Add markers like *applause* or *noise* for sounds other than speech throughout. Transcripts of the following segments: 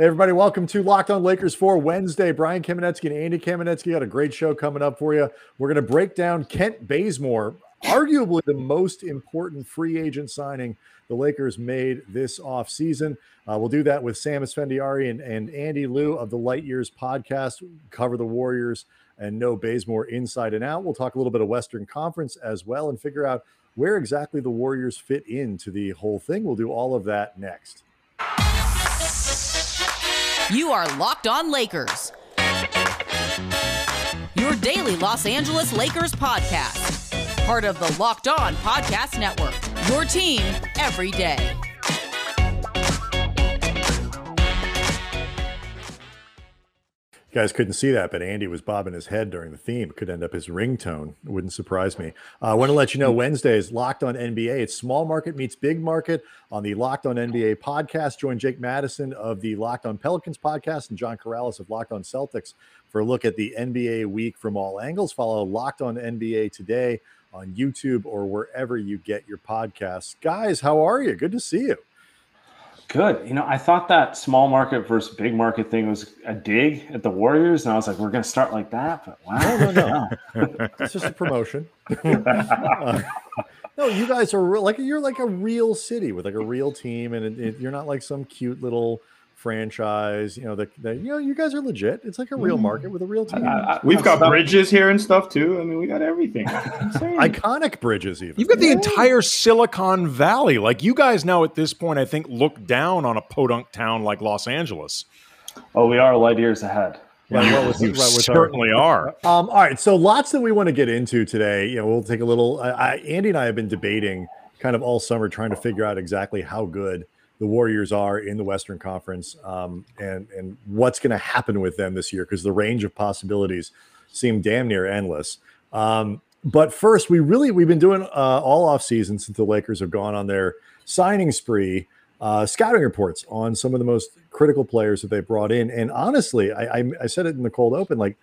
Everybody, welcome to Locked On Lakers for Wednesday. Brian Kamenetsky and Andy Kamenetsky got a great show coming up for you. We're going to break down Kent Bazemore, arguably the most important free agent signing the Lakers made this offseason. Uh, we'll do that with Sam Esfandiari and, and Andy Liu of the Light Years podcast, cover the Warriors and know Bazemore inside and out. We'll talk a little bit of Western Conference as well and figure out where exactly the Warriors fit into the whole thing. We'll do all of that next. You are Locked On Lakers, your daily Los Angeles Lakers podcast. Part of the Locked On Podcast Network, your team every day. Guys couldn't see that, but Andy was bobbing his head during the theme. It could end up his ringtone. It wouldn't surprise me. Uh, I want to let you know Wednesday is Locked on NBA. It's small market meets big market on the Locked on NBA podcast. Join Jake Madison of the Locked on Pelicans podcast and John Karalis of Locked on Celtics for a look at the NBA week from all angles. Follow Locked on NBA today on YouTube or wherever you get your podcasts. Guys, how are you? Good to see you. Good. You know, I thought that small market versus big market thing was a dig at the Warriors, and I was like, we're going to start like that. But wow, no, no, no. *laughs* it's just a promotion. uh, *laughs* no, you guys are real, like you're like a real city with like a real team, and it, it, you're not like some cute little franchise. You know, that you know you guys are legit. It's like a real mm-hmm. market with a real team. I, I, We've got bridges here and stuff too. I mean, we got everything. *laughs* Iconic bridges, even. You've got the entire Silicon Valley. Like you guys now at this point, I think look down on a podunk town like Los Angeles. Oh, we are light years ahead. Yeah, well, with, you right, certainly our, are. *laughs* Um, all right, so lots that we want to get into today. You know, we'll take a little. I, Andy and I have been debating kind of all summer, trying to figure out exactly how good the Warriors are in the Western Conference um, and and what's going to happen with them this year because the range of possibilities seem damn near endless. Um, but first, we really we've been doing uh, all off season since the Lakers have gone on their signing spree, uh, scouting reports on some of the most critical players that they brought in. And honestly, I, I, I said it in the cold open, like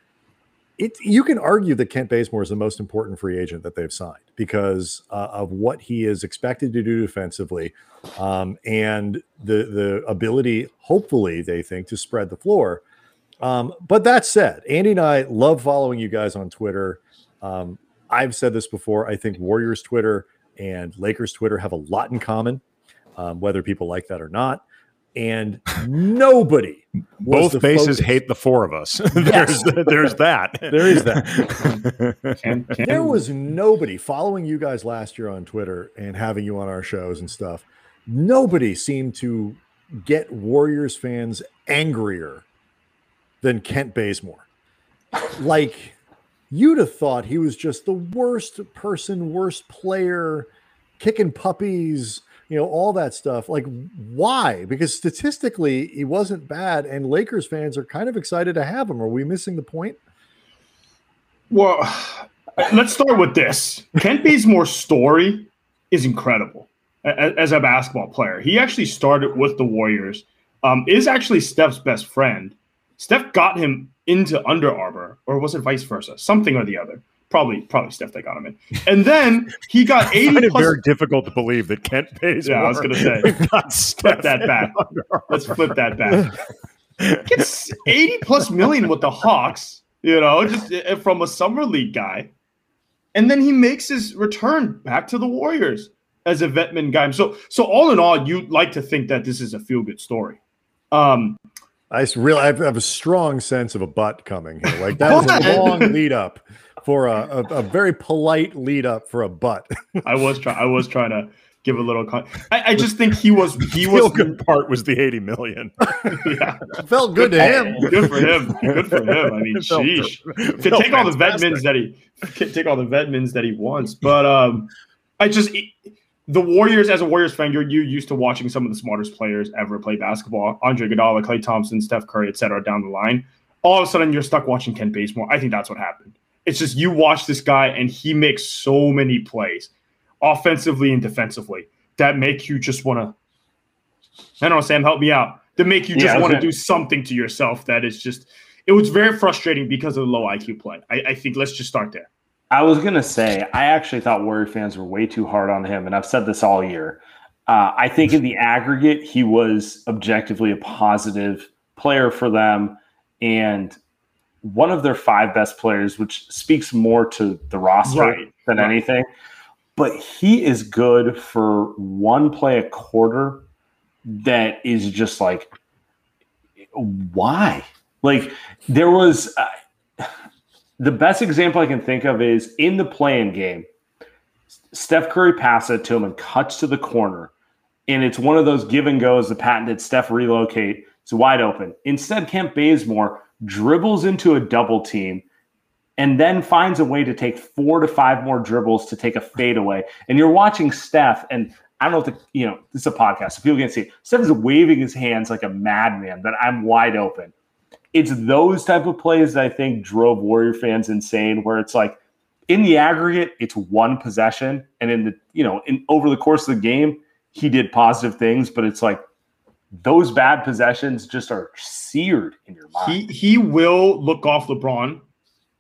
it, you can argue that Kent Bazemore is the most important free agent that they've signed because uh, of what he is expected to do defensively, um, and the the ability, hopefully, they think to spread the floor. Um, but that said, Andy and I love following you guys on Twitter. Um, I've said this before. I think Warriors Twitter and Lakers Twitter have a lot in common, um, whether people like that or not and nobody *laughs* both bases hate the four of us. *laughs* There's *laughs* there's that. There is that. Can, can. there was nobody following you guys last year on twitter and having you on our shows and stuff. Nobody seemed to get warriors fans angrier than kent bazemore. Like you'd have thought he was just the worst person worst player kicking puppies you know, all that stuff. Like, why? Because statistically, he wasn't bad, and Lakers fans are kind of excited to have him. Are we missing the point? Well, let's start with this. Kent Bazemore's story is incredible as a basketball player. He actually started with the Warriors. Um, is actually Steph's best friend. Steph got him into Under Armour, or was it vice versa? Something or the other probably probably Steph that got him in. And then he got *laughs* 80 plus. very difficult to believe that Kent pays. Yeah. I was gonna say *laughs* flip that back. Let's flip that back. Gets 80 plus million with the Hawks, you know, just eh, eh, from a summer league guy. And then he makes his return back to the Warriors as a vetman guy. So so all in all, you like to think that this is a feel good story. Um I really I have a strong sense of a butt coming here. Like that was a long lead up for a, a, a, very polite lead up for a butt. I was trying. I was trying to give a little. Con- I, I, just think he was. He *laughs* was good part was the eighty million. *laughs* yeah, felt good to him. *laughs* Good for him. Good for him. I mean, sheesh. To take all the vet that he take all the vet that he wants, but um, I just. the Warriors, as a Warriors fan, you're you're used to watching some of the smartest players ever play basketball: Andre Iguodala, Klay Thompson, Steph Curry, etc. Down the line, all of a sudden you're stuck watching Kent Bazemore. I think that's what happened. It's just you watch this guy and he makes so many plays, offensively and defensively, that make you just want to. I don't know, Sam, help me out. That make you just yeah, want to do something to yourself. That is just. It was very frustrating because of the low IQ play. I, I think let's just start there. I was gonna say I actually thought Warrior fans were way too hard on him, and I've said this all year. Uh, I think in the aggregate, he was objectively a positive player for them and one of their five best players, which speaks more to the roster right. than right. anything. But he is good for one play a quarter that is just like, why? Like, there was uh, the best example I can think of is in the playing game. Steph Curry passes it to him and cuts to the corner. And it's one of those give and goes, the patented Steph relocate. It's wide open. Instead, Kent Bazemore dribbles into a double team, and then finds a way to take four to five more dribbles to take a fadeaway. And you're watching Steph, and I don't know if the, you know, this is a podcast, so people can't see. Steph is waving his hands like a madman that I'm wide open. It's those type of plays that I think drove Warrior fans insane, where it's like in the aggregate, it's one possession, and in the you know, in over the course of the game, he did positive things, but it's like those bad possessions just are seared in your mind. He he will look off LeBron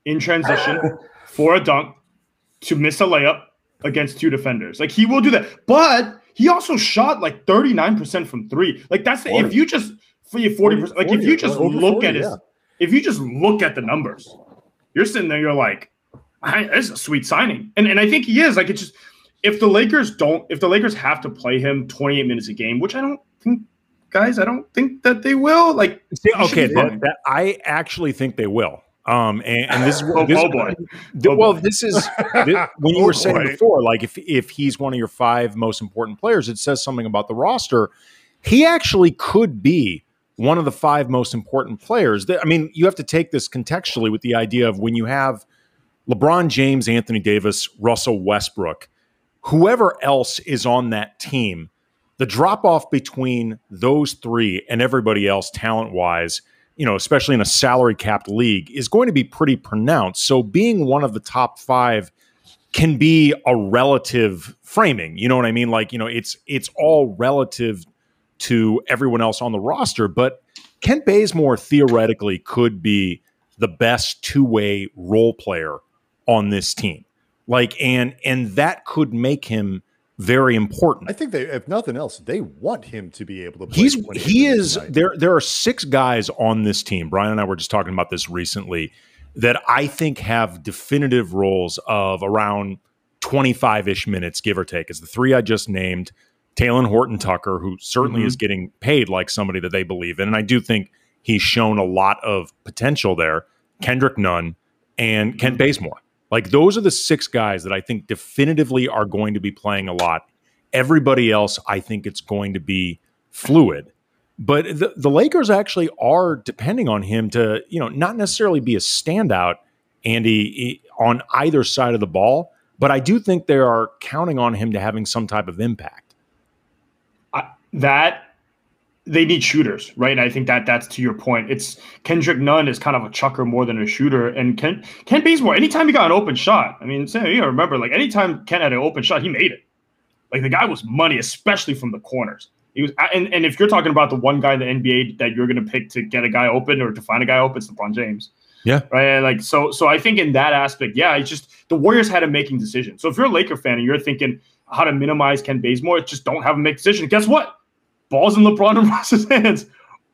in transition *laughs* for a dunk to miss a layup against two defenders. Like he will do that. But he also shot like 39% from three. Like that's the, if you just for you 40%, like if you just look 40, at his yeah. if you just look at the numbers, you're sitting there, you're like, this is a sweet signing. And and I think he is. Like it's just if the Lakers don't, if the Lakers have to play him 28 minutes a game, which I don't think guys. I don't think that they will. Like, See, okay, that, that, I actually think they will. Um, and, and this is *laughs* oh, this, oh boy. *laughs* oh well, boy. this is *laughs* this, when you oh were saying boy. before, like if if he's one of your five most important players, it says something about the roster. He actually could be one of the five most important players. I mean, you have to take this contextually with the idea of when you have LeBron James, Anthony Davis, Russell Westbrook, whoever else is on that team the drop off between those three and everybody else talent wise you know especially in a salary capped league is going to be pretty pronounced. So being one of the top five can be a relative framing you know what i mean? Like you know it's it's all relative to everyone else on the roster but kent bazemore theoretically could be the best two-way role player on this team. Like and and that could make him very important. I think they, if nothing else, they want him to be able to. He's he is there. There are six guys on this team. Brian and I were just talking about this recently that I think have definitive roles of around twenty five ish minutes, give or take. Is the three I just named, Talen Horton Tucker, who certainly mm-hmm. is getting paid like somebody that they believe in, and I do think he's shown a lot of potential there. Kendrick Nunn and Kent mm-hmm. Bazemore. Like those are the six guys that I think definitively are going to be playing a lot. Everybody else, I think it's going to be fluid. But the, the Lakers actually are depending on him to, you know, not necessarily be a standout, Andy, on either side of the ball. But I do think they are counting on him to having some type of impact. Uh, that they need shooters, right? And I think that that's to your point. It's Kendrick Nunn is kind of a chucker more than a shooter, and Ken Ken Bazemore. Anytime he got an open shot, I mean, you know, remember like anytime Ken had an open shot, he made it. Like the guy was money, especially from the corners. He was, and, and if you're talking about the one guy in the NBA that you're going to pick to get a guy open or to find a guy open, it's LeBron James. Yeah. Right. Like so, so I think in that aspect, yeah, it's just the Warriors had a making decision. So if you're a Laker fan and you're thinking how to minimize Ken Bazemore, just don't have him make decision. Guess what? Balls in LeBron and *laughs* Russ's hands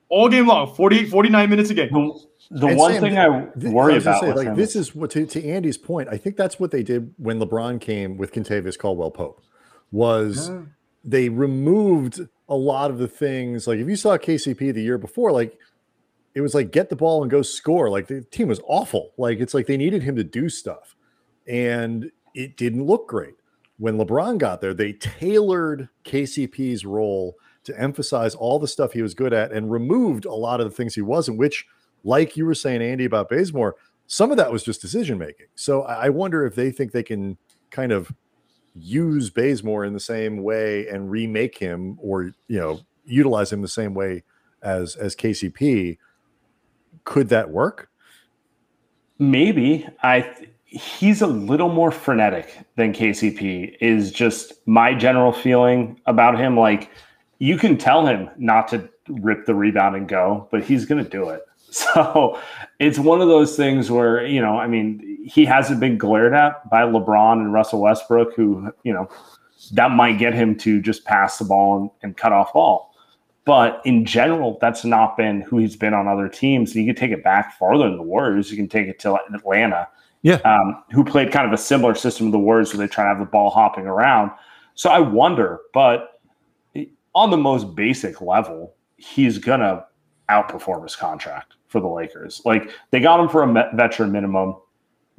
all game long, 48, 49 minutes a game. The, the one Sam, thing I worry I about say, like this is what to, to Andy's point. I think that's what they did when LeBron came with Kentavious Caldwell Pope. Was yeah. they removed a lot of the things like if you saw KCP the year before, like it was like get the ball and go score. Like the team was awful. Like it's like they needed him to do stuff, and it didn't look great. When LeBron got there, they tailored KCP's role to emphasize all the stuff he was good at and removed a lot of the things he wasn't, which, like you were saying, Andy, about Bazemore, some of that was just decision making. So I wonder if they think they can kind of use Bazemore in the same way and remake him or, you know, utilize him the same way as as KCP. Could that work? Maybe. I th- he's a little more frenetic than KCP is just my general feeling about him like you can tell him not to rip the rebound and go, but he's going to do it. *laughs* So it's one of those things where, you know, I mean, he hasn't been glared at by LeBron and Russell Westbrook, who, you know, that might get him to just pass the ball and, and cut off ball. But in general, that's not been who he's been on other teams. And you can take it back farther than the Warriors. You can take it to Atlanta, yeah, um, who played kind of a similar system to the Warriors, where they try to have the ball hopping around. So I wonder, but on the most basic level, he's gonna outperform his contract for the Lakers. Like they got him for a veteran minimum.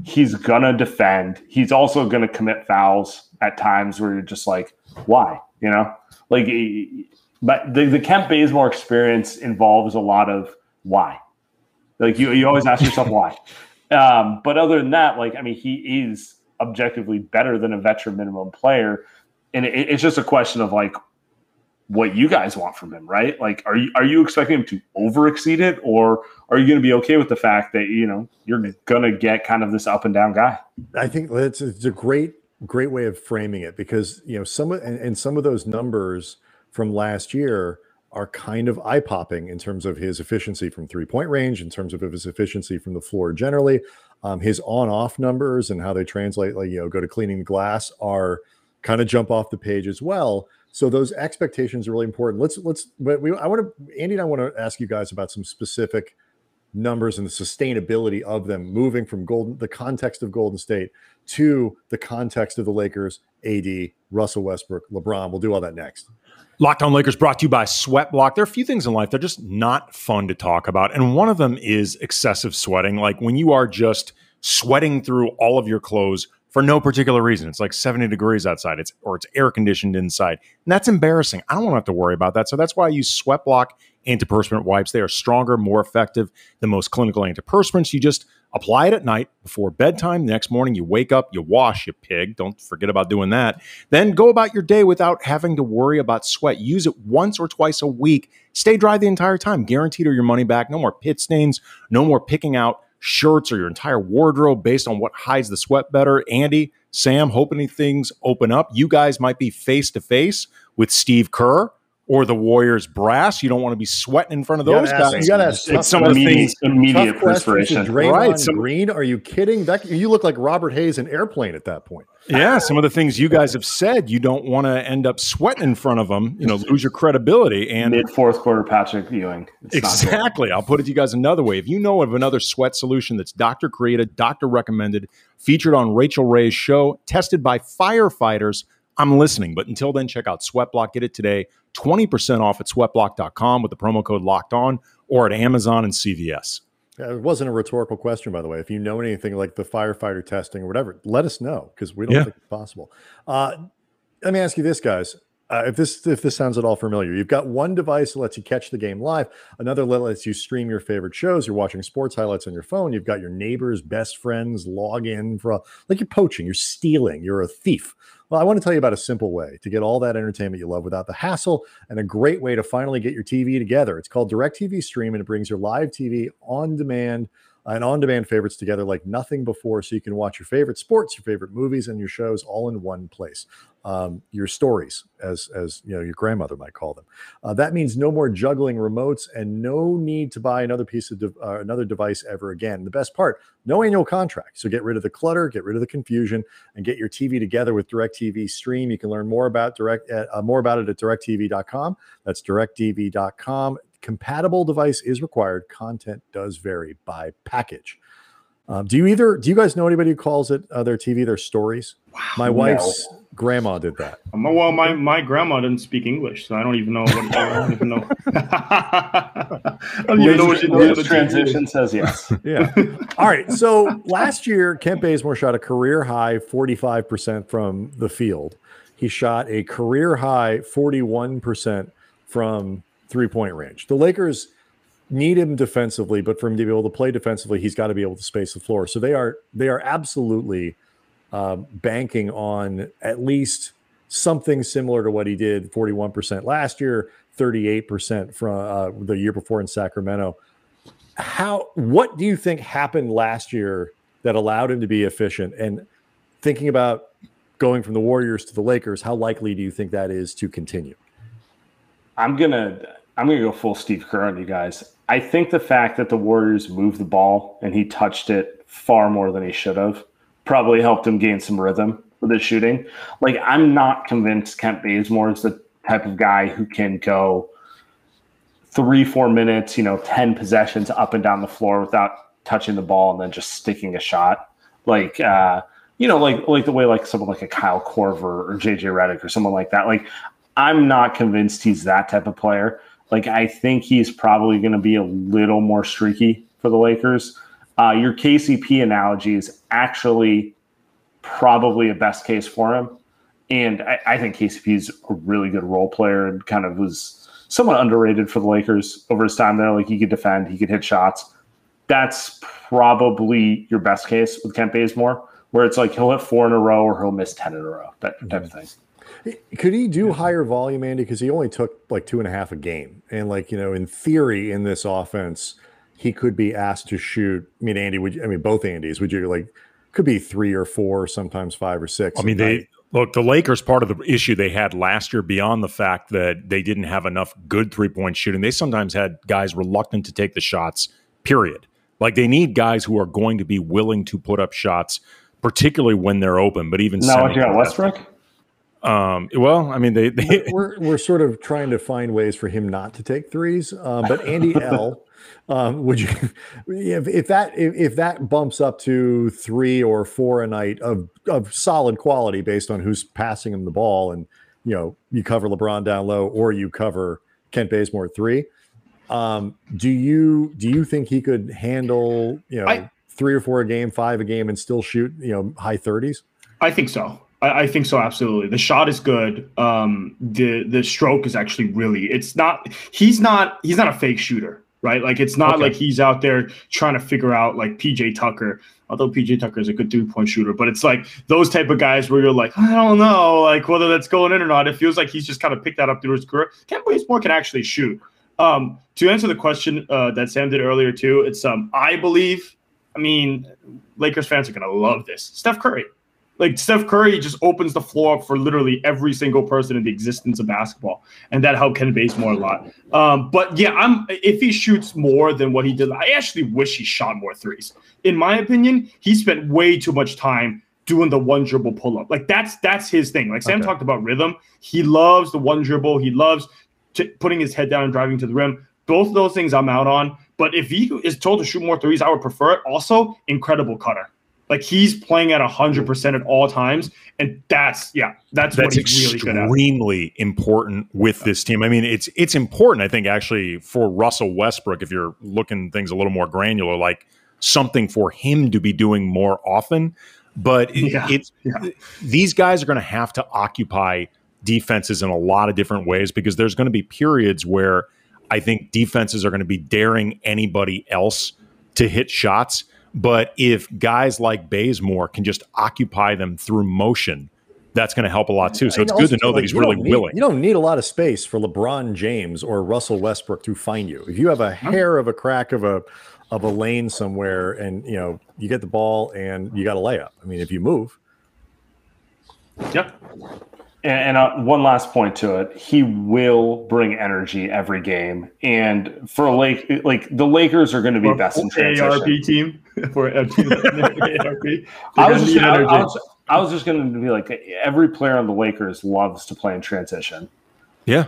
He's gonna defend. He's also gonna commit fouls at times where you're just like, why? You know, like but the, the Kent Bazemore experience involves a lot of why. Like you, you always ask yourself why. *laughs* Um, but other than that, like I mean, he is objectively better than a veteran minimum player, and it, it's just a question of like what you guys want from him, right? Like, are you are you expecting him to over exceed it, or are you going to be okay with the fact that you know you're going to get kind of this up and down guy? I think it's, it's a great great way of framing it because you know some of and, and some of those numbers from last year are kind of eye popping in terms of his efficiency from three point range, in terms of his efficiency from the floor generally. Um, his on off numbers and how they translate, like, you know, go to cleaning the glass are kind of jump off the page as well. So those expectations are really important. Let's, let's, but we, I want to, Andy and I want to ask you guys about some specific numbers and the sustainability of them moving from golden, the context of Golden State to the context of the Lakers, AD, Russell Westbrook, LeBron. We'll do all that next. Locked On Lakers brought to you by Sweat Block. There are a few things in life that are just not fun to talk about. And one of them is excessive sweating. Like when you are just sweating through all of your clothes for no particular reason. It's like 70 degrees outside. It's or it's air conditioned inside. And that's embarrassing. I don't want to have to worry about that. So that's why I use Sweat Block antiperspirant wipes. They are stronger, more effective than most clinical antiperspirants. You just Apply it at night before bedtime. The next morning, you wake up, you wash, you pig. Don't forget about doing that. Then go about your day without having to worry about sweat. Use it once or twice a week. Stay dry the entire time. Guaranteed or your money back. No more pit stains. No more picking out shirts or your entire wardrobe based on what hides the sweat better. Andy, Sam, hoping things open up. You guys might be face to face with Steve Kerr or the Warriors brass. You don't want to be sweating in front of those guys. you got to ask it's some immediate, immediate perspiration. Right. Some, Green, are you kidding? That you look like Robert Hays in Airplane at that point. Yeah, some of the things you guys have said, you don't want to end up sweating in front of them. You know, lose your credibility. And mid fourth quarter, Patrick Ewing. It's exactly. I'll put it to you guys another way. If you know of another sweat solution that's doctor created, doctor recommended, featured on Rachael Ray's show, tested by firefighters I'm listening. But until then, check out Sweatblock. Get it today. 20% off at sweatblock.com with the promo code locked on or at Amazon and CVS. it wasn't a rhetorical question, by the way. If you know anything like the firefighter testing or whatever, let us know because we don't yeah. think it's possible. Uh, let me ask you this, guys. Uh, if this if this sounds at all familiar, you've got one device that lets you catch the game live, another that lets you stream your favorite shows. You're watching sports highlights on your phone. You've got your neighbors, best friends log in for a, like you're poaching, you're stealing, you're a thief. Well, I want to tell you about a simple way to get all that entertainment you love without the hassle and a great way to finally get your TV together. It's called DirecTV Stream and it brings your live TV on demand and on demand favorites together like nothing before so you can watch your favorite sports, your favorite movies, and your shows all in one place um, your stories, as as you know your grandmother might call them. Uh, that means no more juggling remotes and no need to buy another piece of de- uh, another device ever again. The best part: no annual contract. So get rid of the clutter, get rid of the confusion, and get your TV together with DirecTV Stream. You can learn more about direct uh, more about it at directv.com. That's directv.com. Compatible device is required. Content does vary by package. Um, do you either do you guys know anybody who calls it uh, their TV their stories? Wow, my wife's no. grandma did that. Um, well, my, my grandma didn't speak English, so I don't even know what I don't even know. I don't even know what she knows. Transition says yes. *laughs* yeah. All right. So last year, Kent Bazemore shot a career high 45% from the field. He shot a career high 41% from three point range. The Lakers need him defensively, but for him to be able to play defensively, he's got to be able to space the floor. So they are they are absolutely uh, banking on at least something similar to what he did 41% last year, 38% from uh, the year before in Sacramento. How what do you think happened last year that allowed him to be efficient? And thinking about going from the Warriors to the Lakers, how likely do you think that is to continue? I'm gonna I'm gonna go full Steve Kerr on you guys. I think the fact that the Warriors moved the ball and he touched it far more than he should have probably helped him gain some rhythm with his shooting. Like I'm not convinced Kent Bazemore is the type of guy who can go three, four minutes, you know, 10 possessions up and down the floor without touching the ball and then just sticking a shot. Like, uh, you know, like like the way like someone like a Kyle Korver or JJ Redick or someone like that. Like, I'm not convinced he's that type of player. Like, I think he's probably going to be a little more streaky for the Lakers. Uh, your KCP analogy is actually probably a best case for him. And I, I think KCP is a really good role player and kind of was somewhat underrated for the Lakers over his time there. Like he could defend, he could hit shots. That's probably your best case with Kent Bazemore, where it's like he'll hit four in a row or he'll miss 10 in a row, that type of thing. Could he do higher volume, Andy? Because he only took like two and a half a game. And like, you know, in theory, in this offense, he could be asked to shoot. I mean, Andy, would you, I mean, both Andys, would you like, could be three or four, sometimes five or six. I mean, they, Look, the Lakers, part of the issue they had last year, beyond the fact that they didn't have enough good three point shooting, they sometimes had guys reluctant to take the shots, period. Like they need guys who are going to be willing to put up shots, particularly when they're open. But even now, what you got, Westbrook? Um, well, I mean, they, they we're, we're sort of trying to find ways for him not to take threes. Um, but Andy *laughs* L, um, would you, if, if that if, if, that bumps up to three or four a night of of solid quality based on who's passing him the ball, and you know you cover LeBron down low or you cover Kent Bazemore three, um, do you do you think he could handle you know I, three or four a game, five a game, and still shoot you know high thirties? I think so. I, I, think so. Absolutely, the shot is good. Um, the the stroke is actually really. It's not. He's not. He's not a fake shooter right? Like it's not okay. like he's out there trying to figure out like PJ Tucker, although PJ Tucker is a good three point shooter, but it's like those type of guys where you're like, I don't know, like whether that's going in or not. It feels like he's just kind of picked that up through his career. Kent Bazemore can actually shoot. Um, to answer the question uh, that Sam did earlier too, it's um, I believe. I mean, Lakers fans are gonna love this. Steph Curry, like Steph Curry just opens the floor up for literally every single person in the existence of basketball, and that helped Ken Bazemore a lot. Um, but yeah, I'm if he shoots more than what he did, I actually wish he shot more threes. In my opinion, he spent way too much time doing the one dribble pull up. Like that's that's his thing. Like Sam okay. talked about rhythm. He loves the one dribble. He loves t- putting his head down and driving to the rim. Both of those things I'm out on. But if he is told to shoot more threes, I would prefer it. Also, incredible cutter. Like he's playing at hundred percent at all times, and that's yeah, that's, that's what he's really good at. Extremely important with this team. I mean, it's it's important. I think actually for Russell Westbrook, if you're looking things a little more granular, like something for him to be doing more often. But yeah, it's yeah. these guys are going to have to occupy defenses in a lot of different ways because there's going to be periods where I think defenses are going to be daring anybody else to hit shots but if guys like Bazemore can just occupy them through motion, that's going to help a lot too. So it's good to know like, that he's really need, willing. You don't need a lot of space for LeBron James or Russell Westbrook to find you. If you have a hair of a crack of a of a lane somewhere, and you know you get the ball and you got a layup. I mean, if you move. Yep. And, and uh, one last point to it, he will bring energy every game. And for a Lake, like the Lakers are going to be best in transition. ARP team *laughs* for a team ARP. *laughs* I was, just, I, I, was, I was just going to be like every player on the Lakers loves to play in transition. Yeah,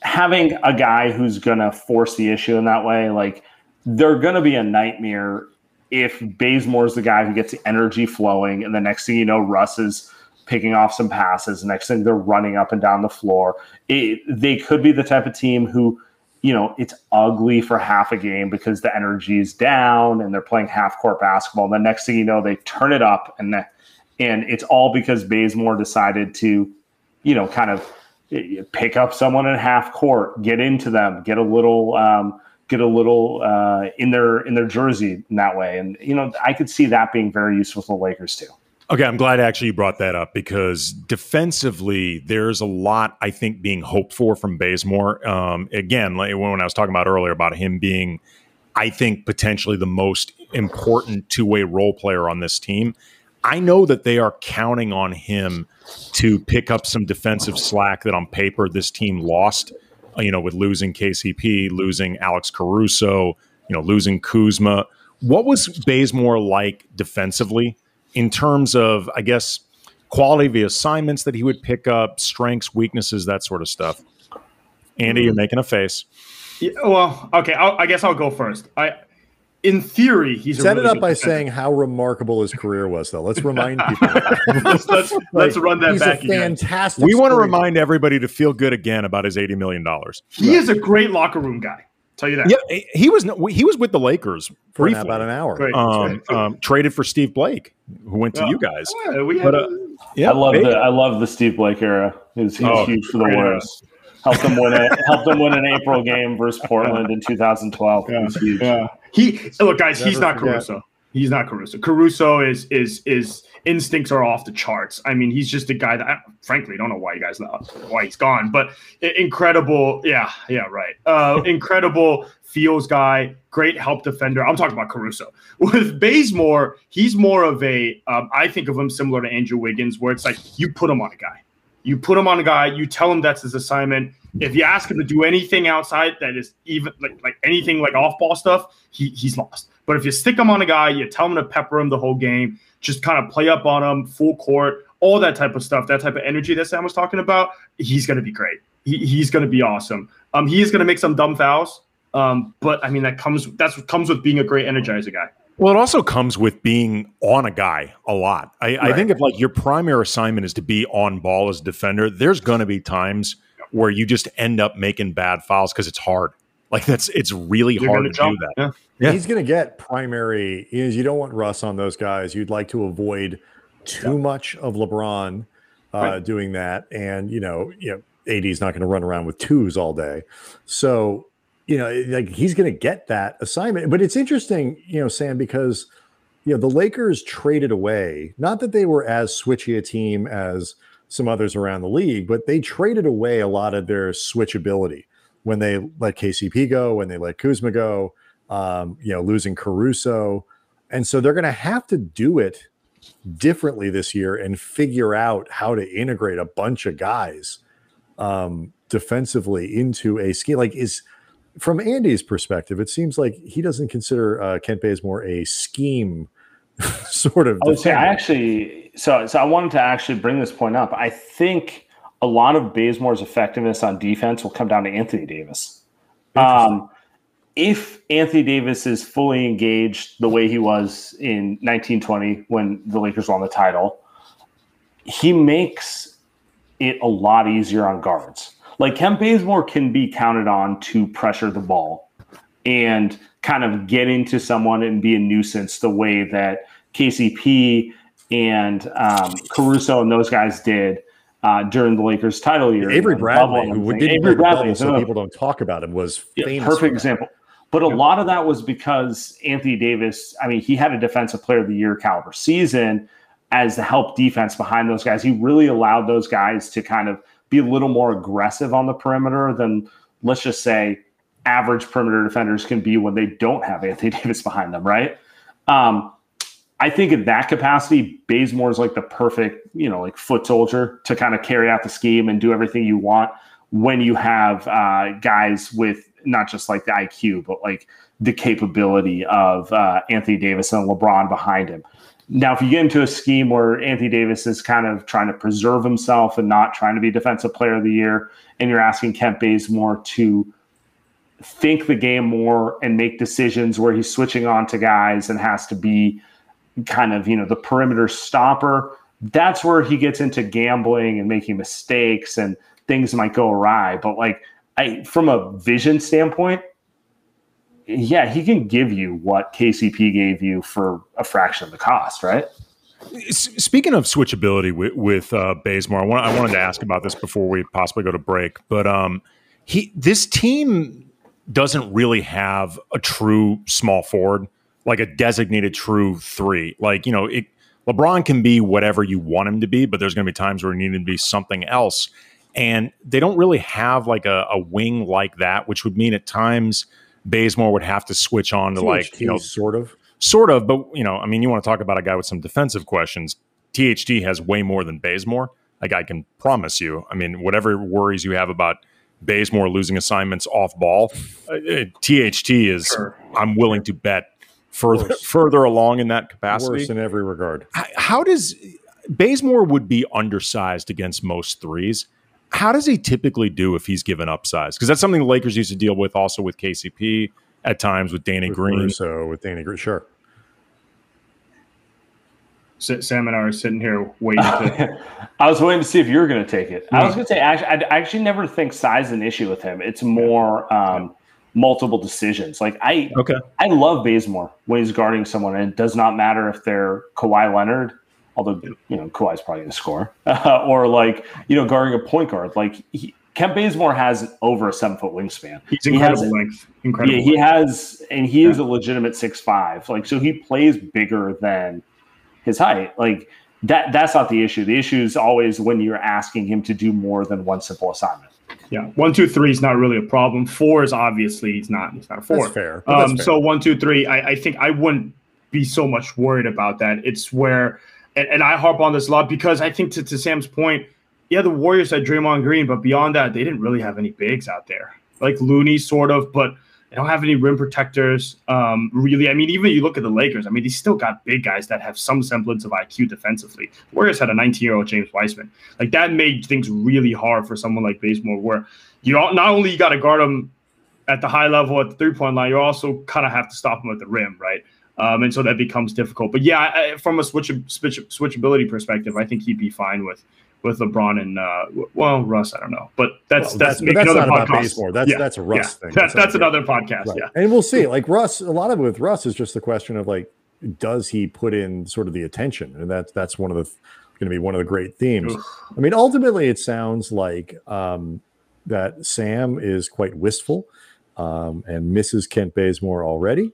having a guy who's going to force the issue in that way, like they're going to be a nightmare if Bazemore's the guy who gets the energy flowing, and the next thing you know, Russ is picking off some passes. Next thing they're running up and down the floor. It, they could be the type of team who, you know, it's ugly for half a game because the energy is down and they're playing half court basketball. And the next thing you know, they turn it up and and it's all because Bazemore decided to, you know, kind of eh, pick up someone in half court, get into them, get a little. Um, get a little uh, in their in their jersey in that way, and you know I could see that being very useful for the Lakers too. Okay, I'm glad actually you brought that up because defensively, there's a lot I think being hoped for from Bazemore. Um, again, like when I was talking about earlier about him being, I think potentially the most important two way role player on this team. I know that they are counting on him to pick up some defensive slack that on paper this team lost. Uh, you know, with losing KCP, losing Alex Caruso, you know, losing Kuzma. What was Bazemore like defensively? In terms of, I guess, quality of the assignments that he would pick up, strengths, weaknesses, that sort of stuff. Andy, you're hmm. making a face. Yeah, well, okay. I'll, i guess I'll go first. I, in theory, he's set really it up by defender. saying how remarkable his career was. Though, let's remind *laughs* people. let's let's, *laughs* like, let's, run that he's back. A fantastic. We want to remind everybody to feel good again about his eighty million dollars. He right. is a great locker room guy. Tell you that. Yeah, he was he was with the Lakers for briefly, about an hour. Right. Um, um, traded for Steve Blake, who went to you guys. Yeah, we had, but, uh, yeah, I love the I love the Steve Blake era. He was, he was oh, huge for the Warriors. Helped them win it. helped them win an April game versus Portland in 2012. Yeah, yeah. He look, guys. Never he's not forget. Caruso. He's not Caruso. Caruso is is is instincts are off the charts. I mean, he's just a guy that, I, frankly, don't know why you guys why he's gone, but incredible. Yeah, yeah, right. Uh, *laughs* incredible feels guy, great help defender. I'm talking about Caruso. *laughs* With Bazemore, he's more of a. Um, I think of him similar to Andrew Wiggins, where it's like you put him on a guy, you put him on a guy, you tell him that's his assignment. If you ask him to do anything outside that is even like like anything like off ball stuff, he, he's lost. But if you stick him on a guy, you tell him to pepper him the whole game, just kind of play up on him, full court, all that type of stuff, that type of energy that Sam was talking about, he's going to be great. He, he's going to be awesome. Um, he is going to make some dumb fouls, um, but I mean that comes that's what comes with being a great energizer guy. Well, it also comes with being on a guy a lot. I, right. I think if like your primary assignment is to be on ball as a defender, there's going to be times where you just end up making bad fouls because it's hard. Like that's it's really You're hard to jump. do that. Yeah. Yeah. He's going to get primary. Is you don't want Russ on those guys. You'd like to avoid too yeah. much of LeBron uh, right. doing that, and you know, you know, AD is not going to run around with twos all day. So, you know, like he's going to get that assignment. But it's interesting, you know, Sam, because you know the Lakers traded away. Not that they were as switchy a team as some others around the league, but they traded away a lot of their switchability when they let KCP go, when they let Kuzma go um, you know, losing Caruso. And so they're going to have to do it differently this year and figure out how to integrate a bunch of guys um, defensively into a scheme. Like, is from Andy's perspective, it seems like he doesn't consider uh, Kent Bazemore a scheme *laughs* sort of. I would say I actually, so so I wanted to actually bring this point up. I think a lot of Bazemore's effectiveness on defense will come down to Anthony Davis. Um, if Anthony Davis is fully engaged the way he was in 1920 when the Lakers won the title, he makes it a lot easier on guards. Like Kent Bazemore can be counted on to pressure the ball and kind of get into someone and be a nuisance the way that KCP and um, Caruso and those guys did uh, during the Lakers title year. Avery Bradley, who didn't Avery Bradley, bubble, so people don't talk about him, was yeah, perfect example. But a lot of that was because Anthony Davis, I mean, he had a defensive player of the year caliber season as the help defense behind those guys. He really allowed those guys to kind of be a little more aggressive on the perimeter than, let's just say, average perimeter defenders can be when they don't have Anthony *laughs* Davis behind them, right? Um, I think in that capacity, Bazemore is like the perfect, you know, like foot soldier to kind of carry out the scheme and do everything you want when you have uh, guys with not just like the IQ, but like the capability of uh, Anthony Davis and LeBron behind him. Now, if you get into a scheme where Anthony Davis is kind of trying to preserve himself and not trying to be defensive player of the year, and you're asking Kent Bazemore to think the game more and make decisions where he's switching on to guys and has to be kind of, you know, the perimeter stopper, that's where he gets into gambling and making mistakes and things might go awry. But like I from a vision standpoint, yeah, he can give you what KCP gave you for a fraction of the cost, right? Speaking of switchability with, with uh, Bazemore, I, want, I wanted to ask about this before we possibly go to break. But um, he this team doesn't really have a true small forward, like a designated true three. Like you know, it, LeBron can be whatever you want him to be, but there's going to be times where he needs to be something else and they don't really have like a, a wing like that, which would mean at times Bazemore would have to switch on to THT, like you know sort of sort of, but you know, I mean, you want to talk about a guy with some defensive questions. THT has way more than Bazemore. Like I can promise you. I mean, whatever worries you have about Bazemore losing assignments off ball, uh, THT is. Sure. I'm willing to bet further further along in that capacity. Worse in every regard. How, how does Bazemore would be undersized against most threes? how does he typically do if he's given upsize? Because that's something the Lakers used to deal with also with KCP at times with Danny with Green. So with Danny Green, sure. Sam and I are sitting here waiting. To- *laughs* I was waiting to see if you were going to take it. I was going to say, actually, I actually never think size is an issue with him. It's more um, multiple decisions. Like I, okay, I love Bazemore when he's guarding someone, and it does not matter if they're Kawhi Leonard, although you know Kawhi's probably going to score, uh, *laughs* or like you know guarding a point guard. Like he, Kent Bazemore has over a seven foot wingspan. He's incredible he has, length. Incredible. Yeah, he has, and he yeah. is a legitimate six five. Like so, he plays bigger than his height. Like that that's not the issue. The issue is always when you're asking him to do more than one simple assignment. Yeah, one, two, three is not really a problem. Four is obviously it's not. It's not a four. That's fair. Um, that's fair. So one, two, three. I, I think I wouldn't be so much worried about that. It's where, and, and I harp on this a lot because I think to, to Sam's point, yeah, the Warriors had Draymond Green, but beyond that, they didn't really have any bigs out there. Like Looney, sort of, but they don't have any rim protectors. Um, really, I mean, even you look at the Lakers. I mean, they still got big guys that have some semblance of IQ defensively. Warriors had a 19-year-old James Wiseman. Like that made things really hard for someone like Bazemore, where you not only you got to guard him at the high level at the three-point line, you also kind of have to stop him at the rim, right? Um, and so that becomes difficult. But yeah, I, from a switch, switch switchability perspective, I think he'd be fine with with LeBron and uh, well Russ. I don't know, but that's well, that's, that's, that's not podcast. about baseball. That's yeah. that's a Russ yeah. thing. That's, that's, another podcast. Right. Yeah, and we'll see. Like Russ, a lot of it with Russ is just the question of like, does he put in sort of the attention, and that's that's one of the going to be one of the great themes. I mean, ultimately, it sounds like um, that Sam is quite wistful um, and misses Kent Bazemore already.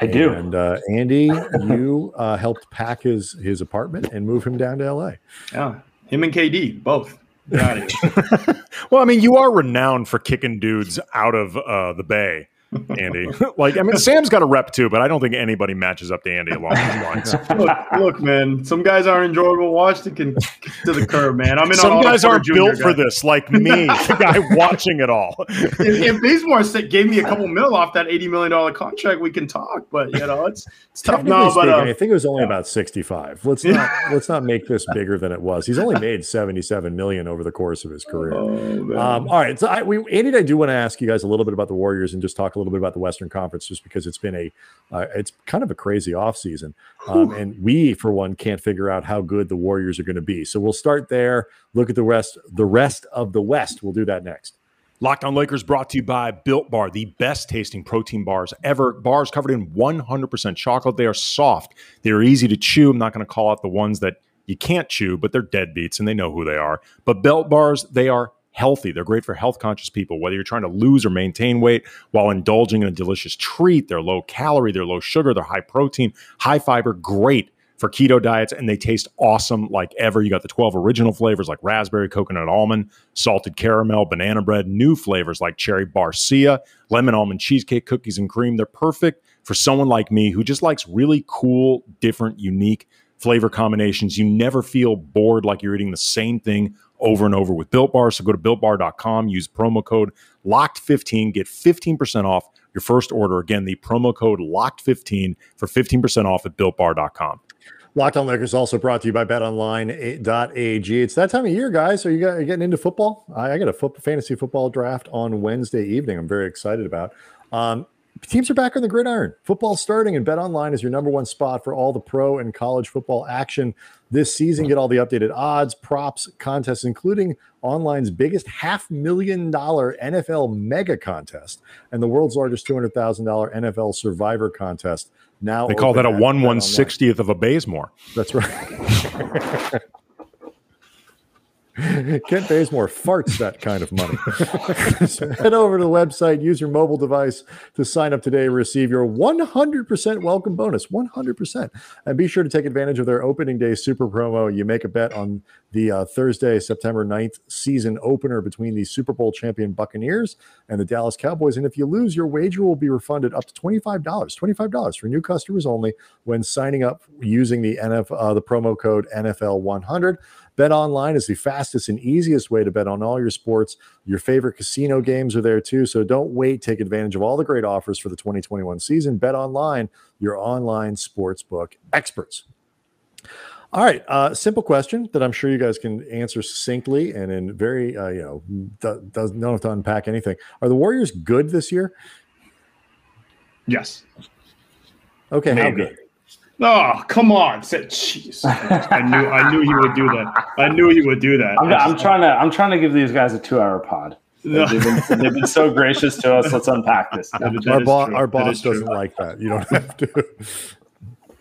I do. And uh, Andy, you uh, helped pack his his apartment and move him down to LA. Yeah, him and KD both. *laughs* well, I mean, you are renowned for kicking dudes out of uh, the bay. Andy. *laughs* like, I mean, Sam's got a rep too, but I don't think anybody matches up to Andy along those lines. look, look, man, some guys are enjoyable to watch to can to the curb, man. I mean, some guys aren't built guy. for this, like me, the *laughs* guy watching it all. if, if Bazemore gave me a couple mil off that eighty million dollar contract, we can talk. But you know, it's it's tough now. But uh, I think it was only yeah. about sixty five. Let's not *laughs* let's not make this bigger than it was. He's only made seventy seven million over the course of his career. Oh, um, all right, so I, we Andy and I do want to ask you guys a little bit about the Warriors and just talk a little bit about the Western Conference, just because it's been a uh, it's kind of a crazy offseason. Um, and we, for one, can't figure out how good the Warriors are going to be. So we'll start there. Look at the rest, the rest of the West. We'll do that next. Locked on Lakers brought to you by Built Bar, the best tasting protein bars ever. Bars covered in 100% chocolate. They are soft. They are easy to chew. I'm not going to call out the ones that you can't chew, but they're deadbeats and they know who they are. But Built Bars, they are healthy. They're great for health conscious people, whether you're trying to lose or maintain weight while indulging in a delicious treat. They're low calorie, they're low sugar, they're high protein, high fiber, great for keto diets, and they taste awesome like ever. You got the 12 original flavors like raspberry, coconut almond, salted caramel, banana bread, new flavors like cherry barcia, lemon almond cheesecake, cookies and cream. They're perfect for someone like me who just likes really cool, different, unique flavor combinations. You never feel bored like you're eating the same thing over and over with Built Bar. So go to builtbar.com, use promo code LOCKED15, get 15% off your first order. Again, the promo code LOCKED15 for 15% off at builtbar.com. Locked on Lakers also brought to you by betonline.ag. It's that time of year, guys. Are you, guys, getting into football? I, got a fantasy football draft on Wednesday evening. I'm very excited about. Um, teams are back on the gridiron. Football starting, and BetOnline is your number one spot for all the pro and college football action this season. Get all the updated odds, props, contests, including online's biggest half million dollar NFL mega contest and the world's largest $200,000 NFL survivor contest. Now they call that a one one sixtieth of a Bazemore. That's right. *laughs* *laughs* *laughs* Kent Bazemore farts that kind of money. so *laughs* head over to the website, use your mobile device to sign up today receive your 100% welcome bonus. 100%. And be sure to take advantage of their opening day super promo. You make a bet on the uh, Thursday, September 9th season opener between the Super Bowl champion Buccaneers and the Dallas Cowboys. And if you lose, your wager will be refunded up to $25. $25 for new customers only when signing up using the NF, uh, the promo code NFL100. Bet online is the fastest and easiest way to bet on all your sports. Your favorite casino games are there too. So don't wait. Take advantage of all the great offers for the 2021 season. Bet online, your online sportsbook experts. All right, uh, simple question that I'm sure you guys can answer succinctly and in very, uh, you know, do, does not have to unpack anything. Are the Warriors good this year? Yes. Okay, Maybe. how good? Oh, come on! Jeez, I knew I knew he would do that. I knew he would do that. I'm, I'm trying to I'm trying to give these guys a two hour pod. They've, been, they've been so gracious to us. Let's unpack this. our, bo- our boss doesn't like that. You don't have to.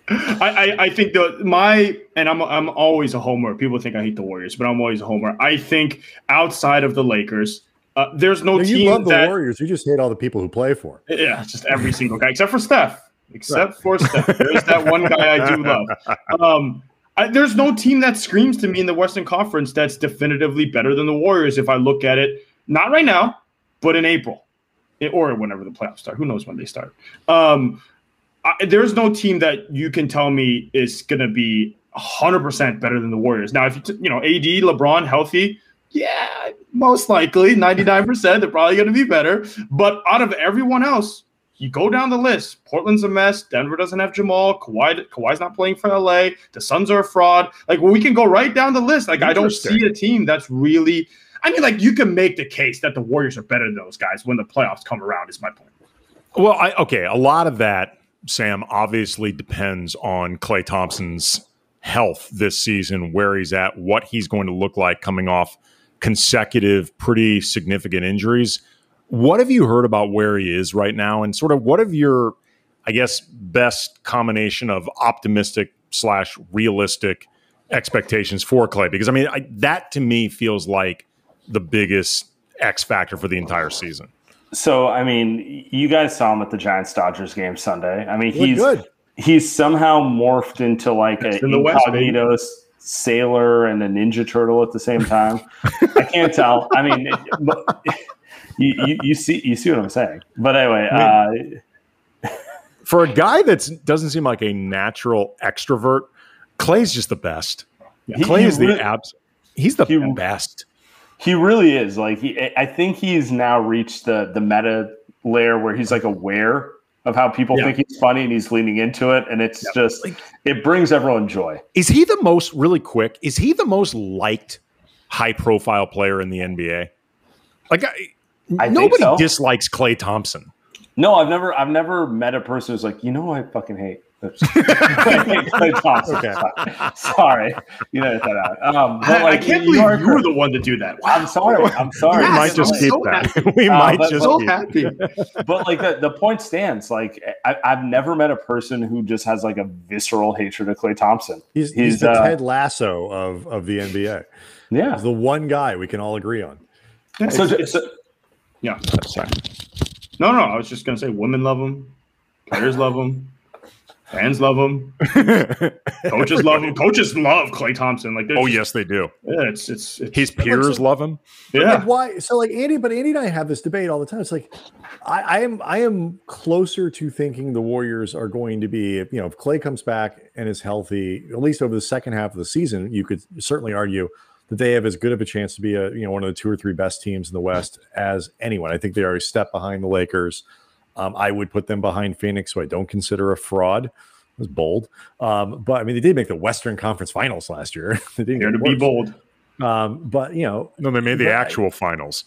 I, I, I think the my and I'm I'm always a homer. People think I hate the Warriors, but I'm always a homer. I think outside of the Lakers, uh, there's no, no team. You love the that, Warriors. You just hate all the people who play for. Them. Yeah, just every single guy except for Steph. Except right. for Steph. There's that one guy I do love. Um, I, there's no team that screams to me in the Western Conference that's definitively better than the Warriors. If I look at it not right now, but in April or whenever the playoffs start. Who knows when they start? Um, I, there's no team that you can tell me is going to be 100% better than the Warriors. Now, if you, t- you know, AD, LeBron healthy, yeah, most likely 99%, they're probably going to be better. But out of everyone else, you go down the list. Portland's a mess. Denver doesn't have Jamal. Kawhi, Kawhi's not playing for LA. The Suns are a fraud. Like, well, we can go right down the list. Like, I don't see a team that's really – I mean, like you can make the case that the Warriors are better than those guys when the playoffs come around. Is my point. Well, I, okay, a lot of that, Sam, obviously depends on Klay Thompson's health this season, where he's at, what he's going to look like coming off consecutive, pretty significant injuries. What have you heard about where he is right now, and sort of what have your, I guess, best combination of optimistic slash realistic expectations for Klay? Because I mean, I, that to me feels like the biggest X factor for the entire season. So, I mean, you guys saw him at the Giants Dodgers game Sunday. I mean, he's good. he's somehow morphed into like a in incognito West, sailor and a ninja turtle at the same time. I can't tell. I mean, *laughs* you, you, you, see you see what I'm saying. But anyway, I mean, uh, *laughs* for a guy that doesn't seem like a natural extrovert, Klay's just the best. Yeah. Klay he, is the abs. He's the he, best. He really is. Like he, I think he's now reached the the meta layer where he's like aware of how people yeah. think he's funny and he's leaning into it and it's yeah. just like, it brings everyone joy. Is he the most really quick? Is he the most liked high profile player in the NBA? Like I, I nobody so. dislikes Klay Thompson. No, I've never I've never met a person who's like, you know, I fucking *laughs* hate Klay Thompson. Okay. Sorry, you know that out. Um, but like, I, I can't believe you were the one to do that. Wow. I'm sorry. I'm sorry. We might just keep so that. *laughs* we uh, might but, just so happy. *laughs* but like the, the point stands. Like I, have never met a person who just has like a visceral hatred of Klay Thompson. He's, he's, he's the uh, Ted Lasso of of the NBA. Yeah, he's the one guy we can all agree on. So, so, yeah, sorry. No, no, I was just gonna say women love them, players love them, Fans love him. *laughs* Coaches love him. Coaches love Klay Thompson. Like, oh yes, they do. Yeah, it's it's, it's his peers love him. Yeah. Like why? So like Andy, but Andy and I have this debate all the time. It's like I, I am I am closer to thinking the Warriors are going to be. You know, if Klay comes back and is healthy, at least over the second half of the season, you could certainly argue that they have as good of a chance to be a you know one of the two or three best teams in the West as anyone. I think they are a step behind the Lakers. Um, I would put them behind Phoenix, who I don't consider a fraud. It was bold, um, but I mean they did make the Western Conference Finals last year. *laughs* they didn't Here to be bold, um, but you know, no, they made the actual finals.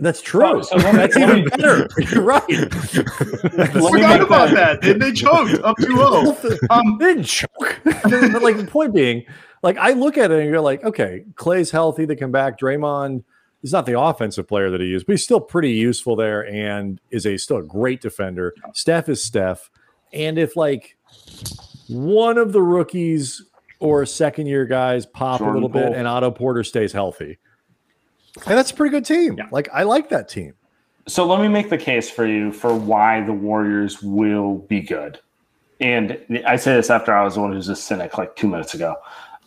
That's true. So *laughs* that's even better. *laughs* You're right. Forgot about that. that. They choked up 2-0. Um, they didn't choke. but like the point being, like I look at it and you're like, okay, Klay's healthy. to come back. Draymond is not the offensive player that he is, but he's still pretty useful there and is a still a great defender. Steph is Steph. And if like one of the rookies or second year guys pop Jordan a little Poole. bit and Otto Porter stays healthy, and that's a pretty good team. Yeah. Like I like that team. So let me make the case for you for why the Warriors will be good. And I say this after I was the one who's a cynic like two minutes ago.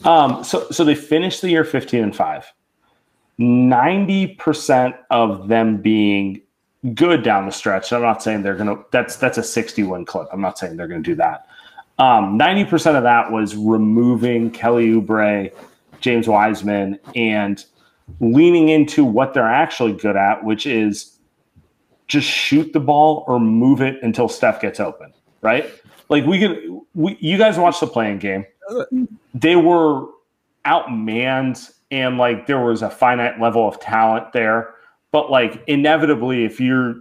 Um, so so they finished the year 15 and 5. 90% of them being good down the stretch. I'm not saying they're going to, that's, that's a 60 win clip. I'm not saying they're going to do that. Um, 90% of that was removing Kelly Oubre, James Wiseman, and leaning into what they're actually good at, which is just shoot the ball or move it until Steph gets open, right? Like we could, we, you guys watch the play-in game. They were outmanned and like there was a finite level of talent there. But like inevitably, if your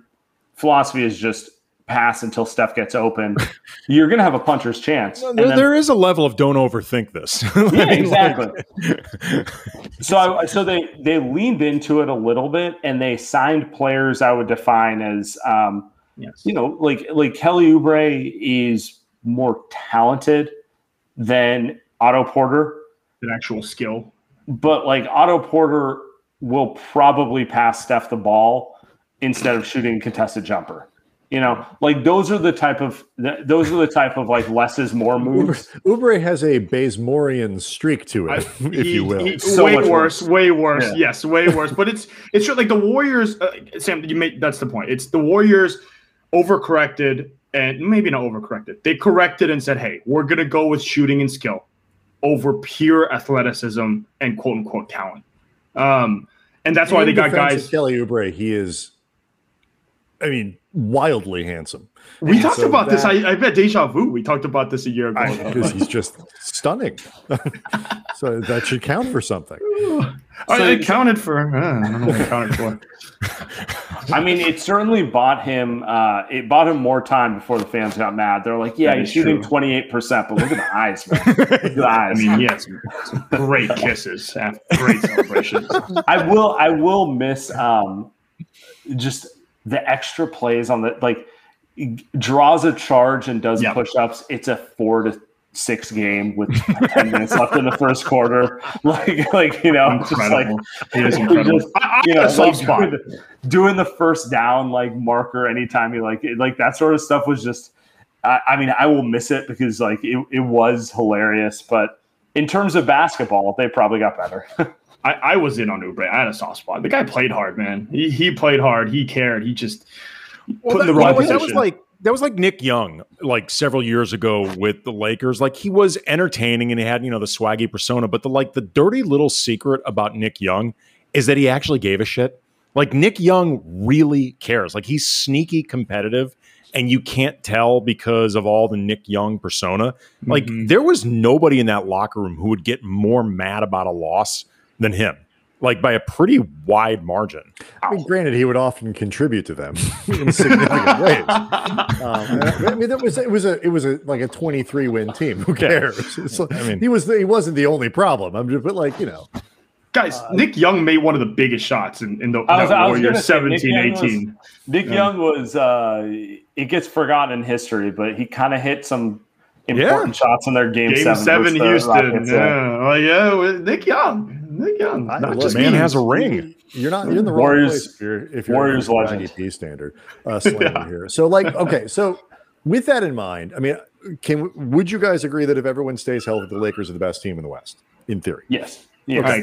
philosophy is just pass until Steph gets open, *laughs* you're going to have a puncher's chance. There, then, there is a level of don't overthink this. *laughs* yeah, exactly. *laughs* so, I, so they they leaned into it a little bit, and they signed players I would define as, um, yes. you know, like like Kelly Oubre is more talented than Otto Porter. An actual skill, but like Otto Porter will probably pass Steph the ball instead of shooting contested jumper. You know, like those are the type of those are the type of like less is more moves. Oubre has a Bazemorian streak to it, I, *laughs* if he, you will. He, so way worse, worse, way worse. Yeah. Yes, way worse. But it's it's like the Warriors. Uh, Sam, you made that's the point. It's the Warriors overcorrected and maybe not overcorrected. They corrected and said, "Hey, we're gonna go with shooting and skill over pure athleticism and quote unquote talent." Um, and that's why they got guys. Kelly Oubre, he is I mean, wildly handsome. We and talked so about that, this. I, I bet deja vu. We talked about this a year ago. Because he's just stunning. *laughs* so that should count for something. *sighs* so it counted for. Uh, I don't know what it counted for. *laughs* I mean, it certainly bought him. Uh, it bought him more time before the fans got mad. They're like, "Yeah, he's shooting twenty eight percent, but look at the eyes, man. *laughs* Look at the eyes. I mean, yes, great kisses, great celebrations. I will. I will miss um, just the extra plays on the like draws a charge and does yep. push-ups it's a four to six game with 10 minutes left in the first quarter *laughs* like like you know *laughs* incredible. just like. Just, you know like doing, doing, the first down like marker anytime you like it, like that sort of stuff was just I, I mean i will miss it because like it, it was hilarious but in terms of basketball they probably got better *laughs* I, I was in on Oubre. I had a soft spot. The guy played hard, man. He he played hard. He cared. He just well, put in the wrong position. That was like that was like Nick Young, like several years ago with the Lakers. Like he was entertaining and he had you know the swaggy persona, but the like the dirty little secret about Nick Young is that he actually gave a shit. Like Nick Young really cares. Like he's sneaky competitive and you can't tell because of all the Nick Young persona. Like mm-hmm. there was nobody in that locker room who would get more mad about a loss than him, like by a pretty wide margin. I mean, granted, he would often contribute to them *laughs* in significant *laughs* ways. Um, I mean, that was it was a it was a like a twenty three win team. Who cares? *laughs* Like, I mean, he was he wasn't the only problem. I'm just but like you know. Guys, uh, Nick Young made one of the biggest shots in, in the was, Warriors 17 Nick 18. Was, Nick yeah. Young was, uh, it gets forgotten in history, but he kind of hit some important yeah. shots in their game, game seven. seven Houston. Yeah. Well, yeah, Nick Young. Nick Young. Not look, just man has a ring. You're not you're in the wrong Warriors, place if you're if you're Warriors legend EP standard uh, yeah. here. So like okay, so with that in mind, I mean, can would you guys agree that if everyone stays healthy, the Lakers are the best team in the West in theory? Yes. Yes, okay.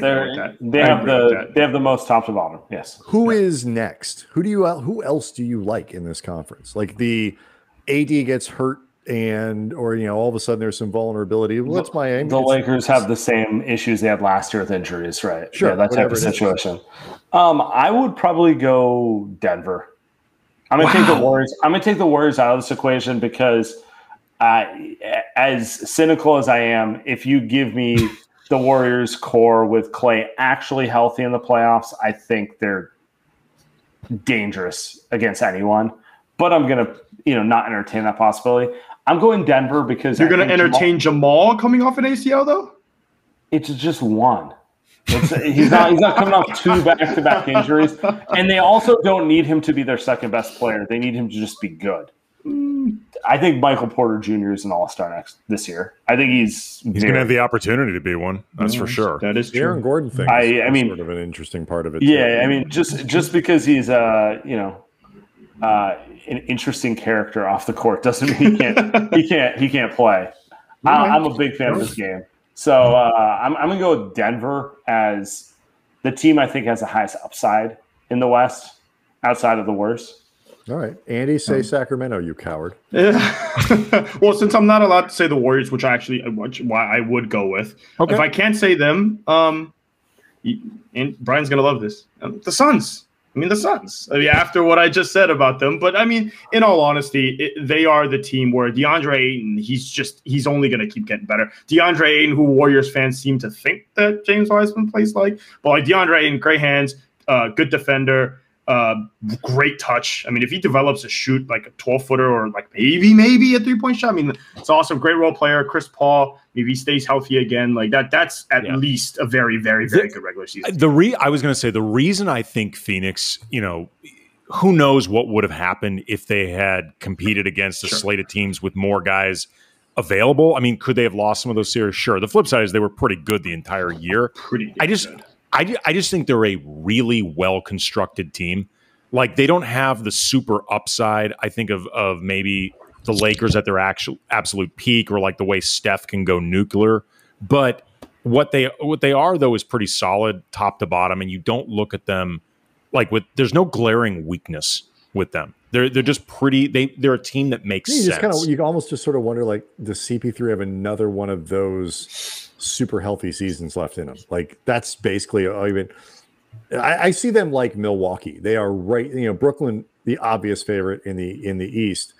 they have the they have the most top to bottom. Yes. Who yeah. is next? Who do you who else do you like in this conference? Like the AD gets hurt and or you know all of a sudden there's some vulnerability. Well, that's Miami. The Lakers have the same issues they had last year with injuries, right? Sure, yeah, that type of situation. Um, I would probably go Denver. I'm gonna wow. take the Warriors. I'm gonna take the Warriors out of this equation because, uh, as cynical as I am, if you give me the Warriors core with Klay actually healthy in the playoffs, I think they're dangerous against anyone. But I'm gonna, you know, not entertain that possibility. I'm going Denver because you're going to entertain Jamal, Jamal, coming off an ACL though. It's just one. It's, he's not. He's not coming off two back-to-back injuries, and they also don't need him to be their second best player. They need him to just be good. I think Michael Porter Jr. is an All Star next this year. I think he's he's going to have the opportunity to be one. That's for sure. That is true. Aaron Gordon thing. I, I mean, sort of an interesting part of it. Yeah, too. I mean, just just because he's uh you know uh an interesting character off the court doesn't mean he can't *laughs* he can't he can't play. I, am a big fan of this game, so uh, I'm I'm gonna go with Denver as the team I think has the highest upside in the West, outside of the worst. All right, Andy, say um, Sacramento, you coward. Yeah. *laughs* well, since I'm not allowed to say the Warriors, which I actually which why I would go with, okay. if I can't say them, um, and Brian's gonna love this. Um, the Suns. I mean, the Suns. I mean, after what I just said about them, but I mean, in all honesty, it, they are the team where DeAndre Ayton, he's just he's only going to keep getting better. DeAndre Ayton, who Warriors fans seem to think that James Wiseman plays like, but like DeAndre Ayton, great hands, uh, good defender, uh, great touch. I mean, if he develops a shoot like a 12 footer or like maybe, maybe a three point shot, I mean, it's awesome. Great role player. Chris Paul, maybe he stays healthy again. Like that, that's at yeah. least a very, very, very the, good regular season. The re I was going to say the reason I think Phoenix, you know, who knows what would have happened if they had competed against a sure. slate of teams with more guys available. I mean, could they have lost some of those series? Sure. The flip side is they were pretty good the entire year. Pretty. I just, good. I, I just think they're a really well constructed team. Like they don't have the super upside. I think of of maybe the Lakers at their actual absolute peak, or like the way Steph can go nuclear. But what they what they are though is pretty solid top to bottom, and you don't look at them like with there's no glaring weakness with them. They're they're just pretty. They they're a team that makes you sense. Kind of, you almost just sort of wonder like does CP3 have another one of those super healthy seasons left in them. Like that's basically even. I, I see them like Milwaukee. They are right. You know, Brooklyn, the obvious favorite in the in the East.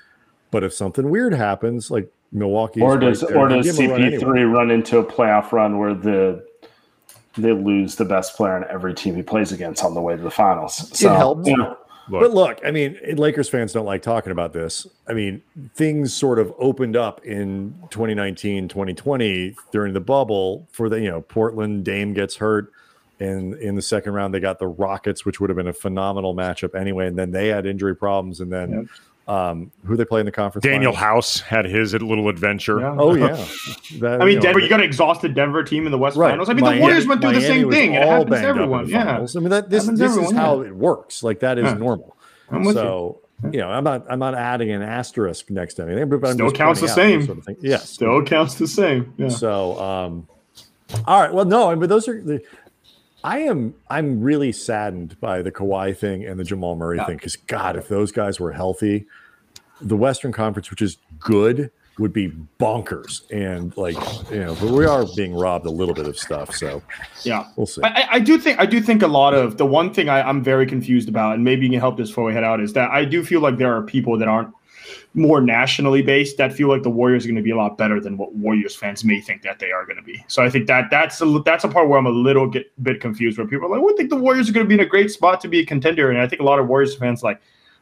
But if something weird happens, like Milwaukee, or does right there, or does CP3 run, anyway. run into a playoff run where the they lose the best player on every team he plays against on the way to the finals? So, it helps. You know, Look. But look, I mean, Lakers fans don't like talking about this. I mean, things sort of opened up in 2019, 2020 during the bubble for the, you know, Portland Dame gets hurt. And in the second round, they got the Rockets, which would have been a phenomenal matchup anyway. And then they had injury problems. And then yep. Um, who they play in the conference? Danuel finals? House had his little adventure. Yeah. Oh yeah. *laughs* That, I mean, you know, Denver. You got an exhausted Denver team in the West right. Finals. I mean, Miami, the Warriors went through Miami the same thing. It happens to everyone. Yeah. I mean, that this this everyone, is how it works. Like that is yeah. normal. so you. you know, I'm not I'm not adding an asterisk next to anything, but I'm still counts the same. Sort of thing. Yes, still counts the same. Yeah. So, um, all right. Well, no, but those are the I am I'm really saddened by the Kawhi thing and the Jamal Murray yeah. thing because God, if those guys were healthy, the Western Conference, which is good, would be bonkers. And like you know, but we are being robbed a little bit of stuff. So yeah, we'll see. I, I do think I do think a lot of the one thing I, I'm very confused about, and maybe you can help this before we head out, is that I do feel like there are people that aren't more nationally based that feel like the Warriors are going to be a lot better than what Warriors fans may think that they are going to be. So I think that that's a, that's a part where I'm a little get, bit confused where people are like, "We think the Warriors are going to be in a great spot to be a contender," and I think a lot of Warriors fans like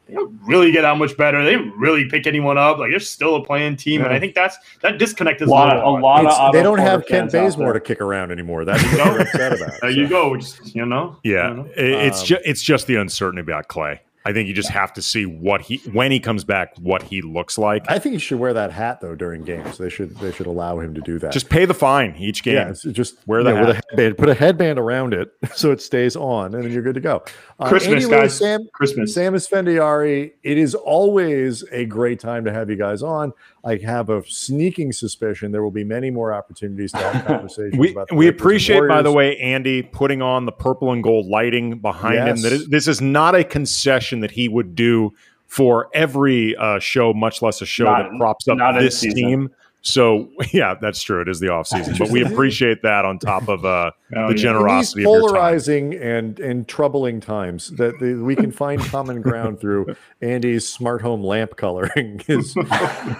they don't really get that much better. They didn't really pick anyone up. Like they're still a play-in team, yeah. and I think that's that disconnect is a lot. A, a lot of they don't have Kent Bazemore to kick around anymore. *laughs* That's what I'm upset about. There so. you go. Just, you know. Yeah, you know? it's um, just it's just the uncertainty about Klay. I think you just have to see what he when he comes back, what he looks like. I think he should wear that hat though during games. They should they should allow him to do that. Just pay the fine each game. Yeah, just wear the with a headband. Put a headband around it *laughs* so it stays on, and then you're good to go. Uh, Christmas, anyway, guys. Sam, Christmas. Sam Esfandiari. It is always a great time to have you guys on. I have a sneaking suspicion there will be many more opportunities to have *laughs* conversations. we about we appreciate, by the way, Andy putting on the purple and gold lighting behind yes. him. That is, this is not a concession that he would do for every uh, show, much less a show not, that props up this team. So *laughs* yeah, that's true. It is the off season, but we appreciate that on top of uh, *laughs* oh, the yeah. generosity. polarizing and and troubling times that the, we can find common *laughs* ground through Andy's smart home lamp coloring is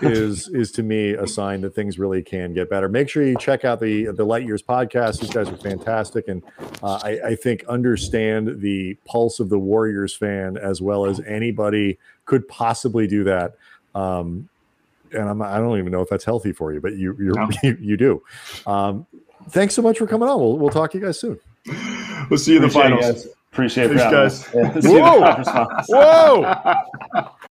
is is to me a sign that things really can get better. Make sure you check out the the Light Years podcast. These guys are fantastic, and uh, I, I think understand the pulse of the Warriors fan as well as anybody could possibly do that. Um, and I'm, I don't even know if that's healthy for you, but you no. *laughs* you, you do. Um, thanks so much for coming on. We'll we'll talk to you guys soon. We'll see you in the finals. Appreciate it, guys. Yeah, Whoa! Whoa! *laughs*